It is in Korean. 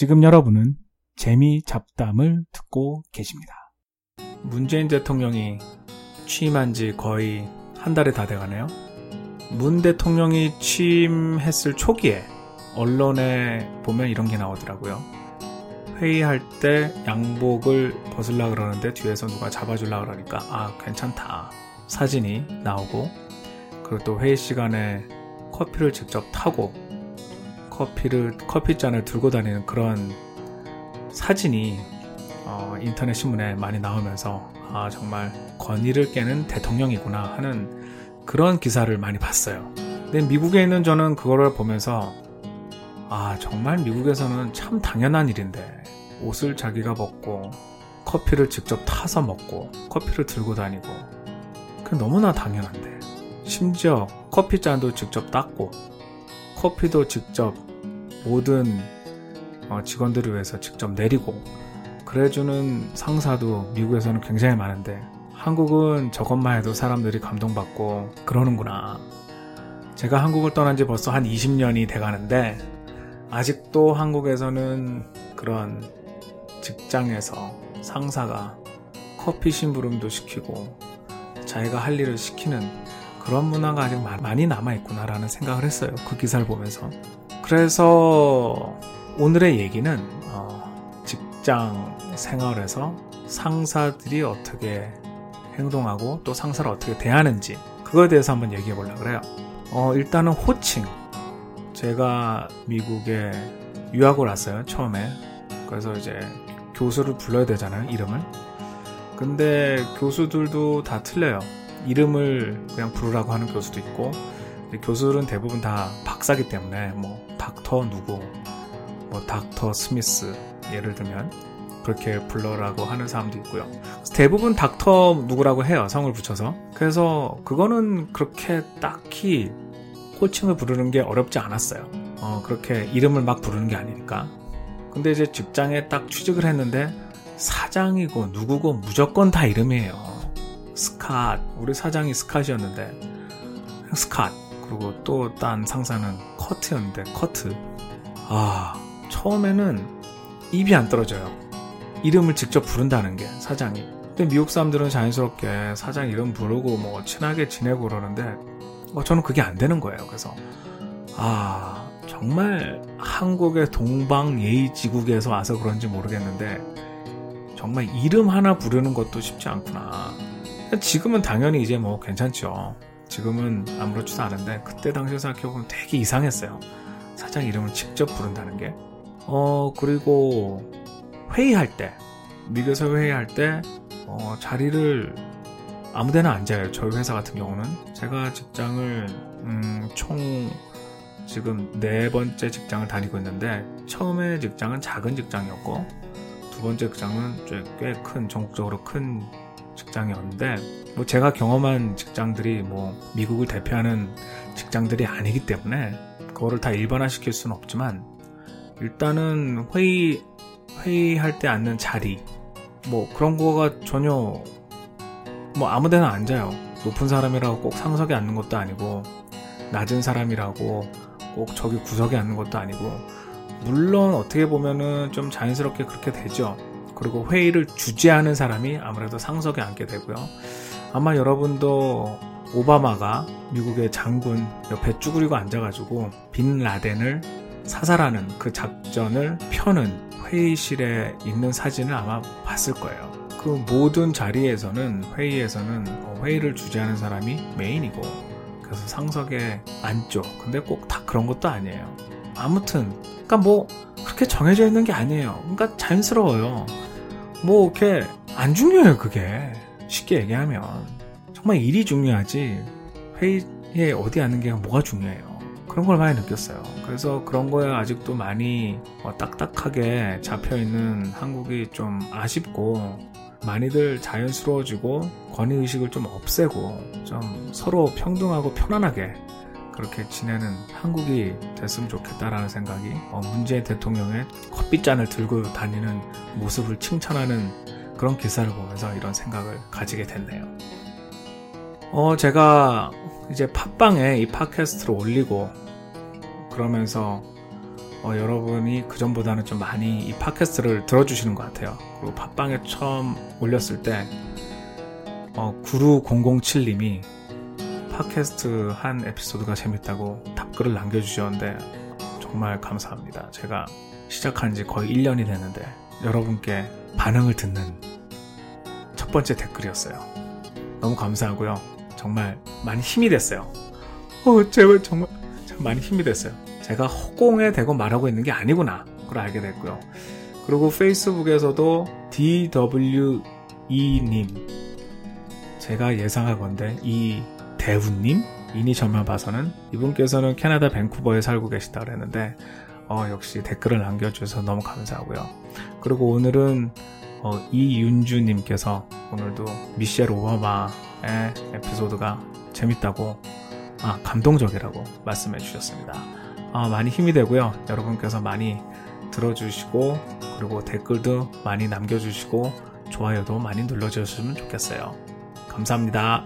지금 여러분은 재미 잡담을 듣고 계십니다. 문재인 대통령이 취임한 지 거의 한 달이 다 돼가네요. 문 대통령이 취임했을 초기에 언론에 보면 이런 게 나오더라고요. 회의할 때 양복을 벗으려 그러는데 뒤에서 누가 잡아주려 그러니까 아 괜찮다 사진이 나오고 그리고 또 회의 시간에 커피를 직접 타고 커피를 커피잔을 들고 다니는 그런 사진이 어, 인터넷 신문에 많이 나오면서 아 정말 권위를 깨는 대통령이구나 하는 그런 기사를 많이 봤어요. 근데 미국에 있는 저는 그거를 보면서 아 정말 미국에서는 참 당연한 일인데 옷을 자기가 벗고 커피를 직접 타서 먹고 커피를 들고 다니고 그 너무나 당연한데 심지어 커피잔도 직접 닦고 커피도 직접 모든 어, 직원들을 위해서 직접 내리고 그래주는 상사도 미국에서는 굉장히 많은데 한국은 저것만 해도 사람들이 감동받고 그러는구나. 제가 한국을 떠난 지 벌써 한 20년이 돼 가는데 아직도 한국에서는 그런 직장에서 상사가 커피 심부름도 시키고 자기가 할 일을 시키는 그런 문화가 아직 많이 남아있구나라는 생각을 했어요. 그 기사를 보면서. 그래서 오늘의 얘기는 어, 직장 생활에서 상사들이 어떻게 행동하고 또 상사를 어떻게 대하는지 그거에 대해서 한번 얘기해 보려고 그래요. 어, 일단은 호칭. 제가 미국에 유학을 왔어요, 처음에. 그래서 이제 교수를 불러야 되잖아요, 이름을. 근데 교수들도 다 틀려요. 이름을 그냥 부르라고 하는 교수도 있고, 교수들은 대부분 다 박사기 때문에, 뭐, 닥터 누구, 뭐, 닥터 스미스, 예를 들면, 그렇게 불러라고 하는 사람도 있고요. 대부분 닥터 누구라고 해요. 성을 붙여서. 그래서 그거는 그렇게 딱히 호칭을 부르는 게 어렵지 않았어요. 어, 그렇게 이름을 막 부르는 게 아니니까. 근데 이제 직장에 딱 취직을 했는데 사장이고 누구고 무조건 다 이름이에요. 스캇. 우리 사장이 스캇이었는데 스캇. 그리고 또 딴 상사는 커트였는데 커트. 아, 처음에는 입이 안 떨어져요. 이름을 직접 부른다는 게 사장이. 근데 미국 사람들은 자연스럽게 사장 이름 부르고 뭐 친하게 지내고 그러는데 어, 저는 그게 안 되는 거예요. 그래서 아 정말 한국의 동방 예의 지국에서 와서 그런지 모르겠는데 정말 이름 하나 부르는 것도 쉽지 않구나. 지금은 당연히 이제 뭐 괜찮죠. 지금은 아무렇지도 않은데 그때 당시에 생각해보면 되게 이상했어요. 사장 이름을 직접 부른다는 게. 어 그리고 회의할 때 미국에서 회의할 때 어, 자리를 아무데나 앉아요. 저희 회사 같은 경우는 제가 직장을 음, 총 지금 네 번째 직장을 다니고 있는데 처음에 직장은 작은 직장이었고 두 번째 직장은 꽤 큰 전국적으로 큰 직장이었는데 뭐 제가 경험한 직장들이 뭐 미국을 대표하는 직장들이 아니기 때문에 그거를 다 일반화시킬 수는 없지만 일단은 회의 회의할 때 앉는 자리 뭐 그런 거가 전혀 뭐 아무데나 앉아요. 높은 사람이라고 꼭 상석에 앉는 것도 아니고 낮은 사람이라고 꼭 저기 구석에 앉는 것도 아니고 물론 어떻게 보면은 좀 자연스럽게 그렇게 되죠. 그리고 회의를 주재하는 사람이 아무래도 상석에 앉게 되고요. 아마 여러분도 오바마가 미국의 장군 옆에 쭈그리고 앉아가지고 빈 라덴을 사살하는 그 작전을 펴는 회의실에 있는 사진을 아마 봤을 거예요. 그 모든 자리에서는 회의에서는 어, 회의를 주재하는 사람이 메인이고 그래서 상석에 앉죠. 근데 꼭 다 그런 것도 아니에요. 아무튼 그러니까 뭐 그렇게 정해져 있는 게 아니에요. 그러니까 자연스러워요. 뭐 이렇게 안 중요해요. 그게 쉽게 얘기하면 정말 일이 중요하지 회의에 어디 앉는 게 뭐가 중요해요. 그런 걸 많이 느꼈어요. 그래서 그런 거에 아직도 많이 어, 딱딱하게 잡혀있는 한국이 좀 아쉽고 많이들 자연스러워지고 권위의식을 좀 없애고 좀 서로 평등하고 편안하게 그렇게 지내는 한국이 됐으면 좋겠다라는 생각이 어, 문재인 대통령의 커피잔을 들고 다니는 모습을 칭찬하는 그런 기사를 보면서 이런 생각을 가지게 됐네요. 어, 제가 이제 팟빵에 이 팟캐스트를 올리고 그러면서 어, 여러분이 그전보다는 좀 많이 이 팟캐스트를 들어주시는 것 같아요. 그리고 팟빵에 처음 올렸을 때 어, 96007님이 팟캐스트 한 에피소드가 재밌다고 답글을 남겨주셨는데 정말 감사합니다. 제가 시작한 지 거의 1년이 됐는데 여러분께 반응을 듣는 첫 번째 댓글이었어요. 너무 감사하고요. 정말 많이 힘이 됐어요. 어, 제발 정말, 많이 힘이 됐어요. 제가 허공에 대고 말하고 있는 게 아니구나. 그걸 알게 됐고요. 그리고 페이스북에서도 DWE님 제가 예상하건데 이 대훈님 이니셜만 봐서는 이분께서는 캐나다 밴쿠버에 살고 계시다 그랬는데 어, 역시 댓글을 남겨주셔서 너무 감사하고요. 그리고 오늘은 어, 이윤주님께서 오늘도 미셸 오바마의 에피소드가 재밌다고 아 감동적이라고 말씀해 주셨습니다. 아, 많이 힘이 되고요. 여러분께서 많이 들어주시고 그리고 댓글도 많이 남겨주시고 좋아요도 많이 눌러주시면 좋겠어요. 감사합니다.